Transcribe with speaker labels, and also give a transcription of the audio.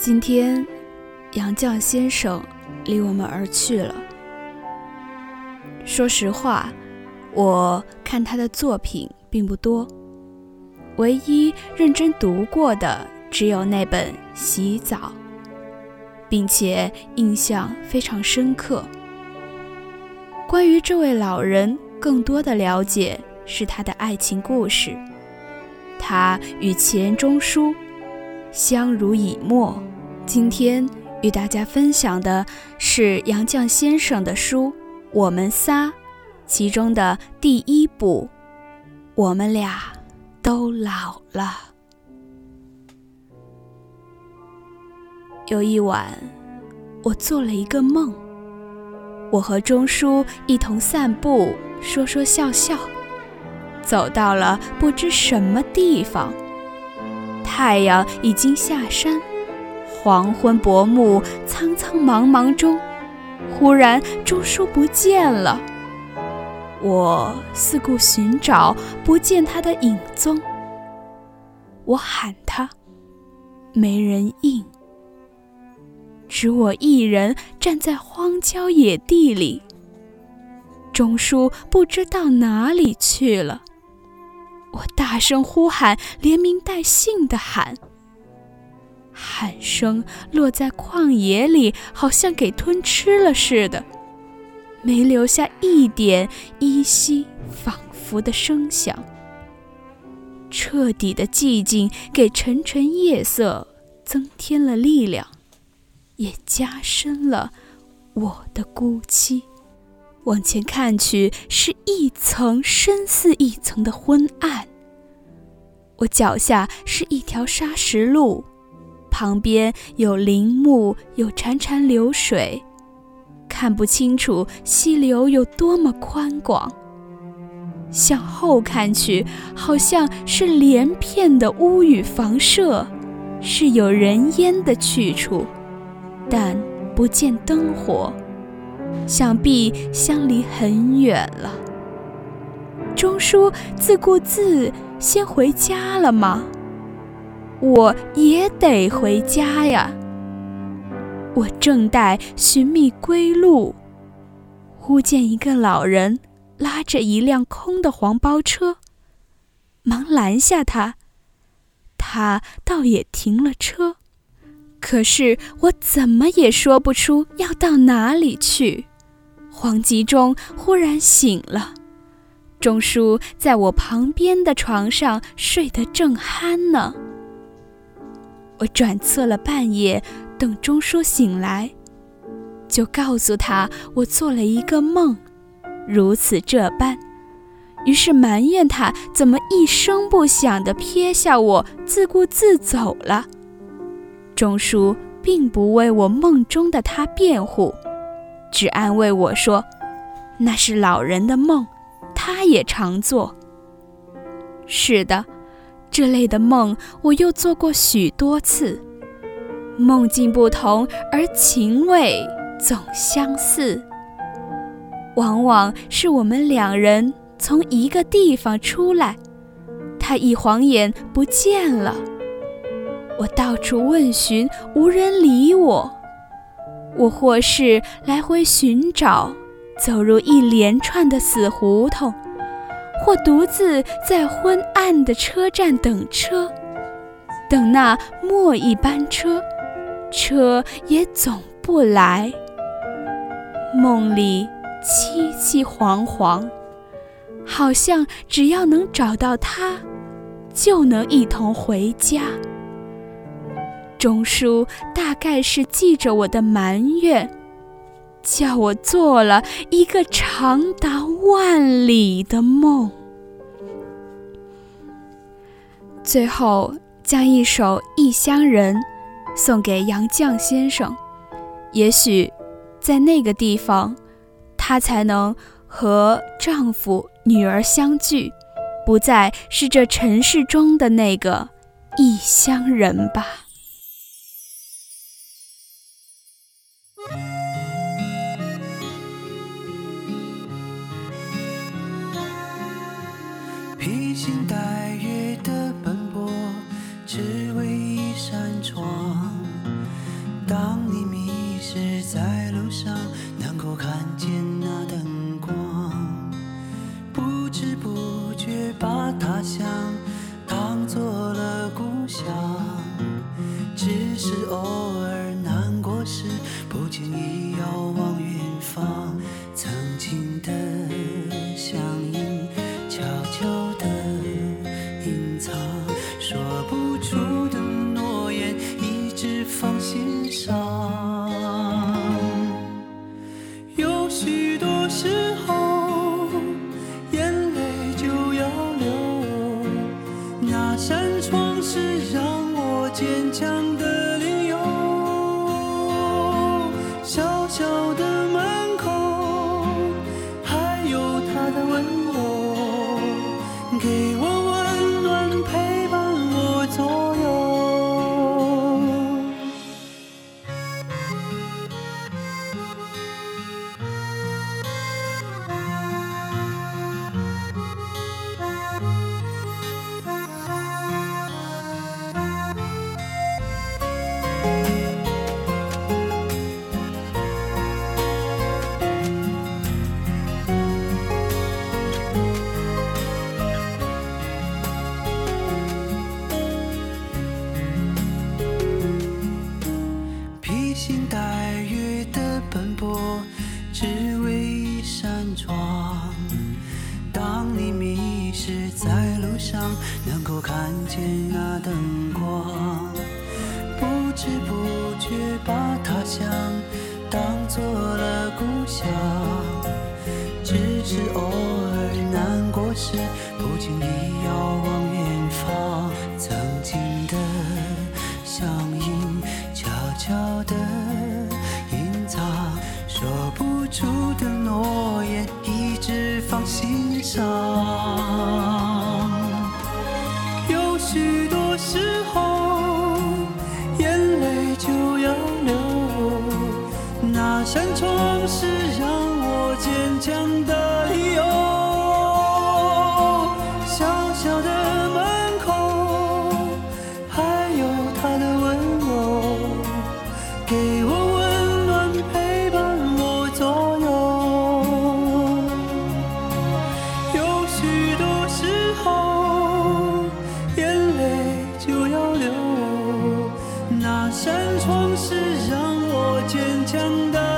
Speaker 1: 今天，杨绛先生离我们而去了。说实话，我看他的作品并不多，唯一认真读过的只有那本《洗澡》，并且印象非常深刻。关于这位老人，更多的了解是他的爱情故事。他与钱钟书相濡以沫。今天与大家分享的是杨绛先生的书《我们仨》，其中的第一部《我们俩都老了》。有一晚，我做了一个梦，我和钟书一同散步，说说笑笑，走到了不知什么地方，太阳已经下山。黄昏薄暮，苍苍茫茫中，忽然钟书不见了。我四顾寻找，不见他的影踪。我喊他，没人应。只我一人站在荒郊野地里。钟书不知到哪里去了。我大声呼喊，连名带姓的喊。喊声落在旷野里，好像给吞吃了似的，没留下一点依稀仿佛的声响。彻底的寂静给沉沉夜色增添了力量，也加深了我的孤寂。往前看去，是一层深似一层的昏暗。我脚下是一条沙石路。旁边有林木，有潺潺流水，看不清楚溪流有多么宽广。向后看去，好像是连片的屋宇房舍，是有人烟的去处，但不见灯火，想必相离很远了。钟叔自顾自先回家了吗？我也得回家呀。我正待寻觅归路，忽见一个老人拉着一辆空的黄包车，忙拦下他。他倒也停了车，可是我怎么也说不出要到哪里去。黄吉中忽然醒了，钟叔在我旁边的床上睡得正酣呢。我转侧了半夜，等钟叔醒来，就告诉他我做了一个梦，如此这般，于是埋怨他怎么一声不响地撇下我，自顾自走了。钟书并不为我梦中的他辩护，只安慰我说：“那是老人的梦，他也常做。”是的。这类的梦，我又做过许多次。梦境不同，而情味总相似。往往是我们两人从一个地方出来，他一晃眼不见了。我到处问询，无人理我。我或是来回寻找，走入一连串的死胡同。或独自在昏暗的车站等车，等那末一班车，车也总不来。梦里凄凄惶惶，好像只要能找到他，就能一同回家。钟书大概是记着我的埋怨。叫我做了一个长达万里的梦，最后将一首《异乡人》送给杨绛先生。也许，在那个地方，她才能和丈夫、女儿相聚，不再是这尘世中的那个异乡人吧。
Speaker 2: 只为一扇窗。是在路上能够看见那灯光，不知不觉把他乡当做了故乡，只是偶尔难过时不经意遥望远方，曾经的乡音悄悄地隐藏，说不出的诺言一直放心上。许多创始让我坚强的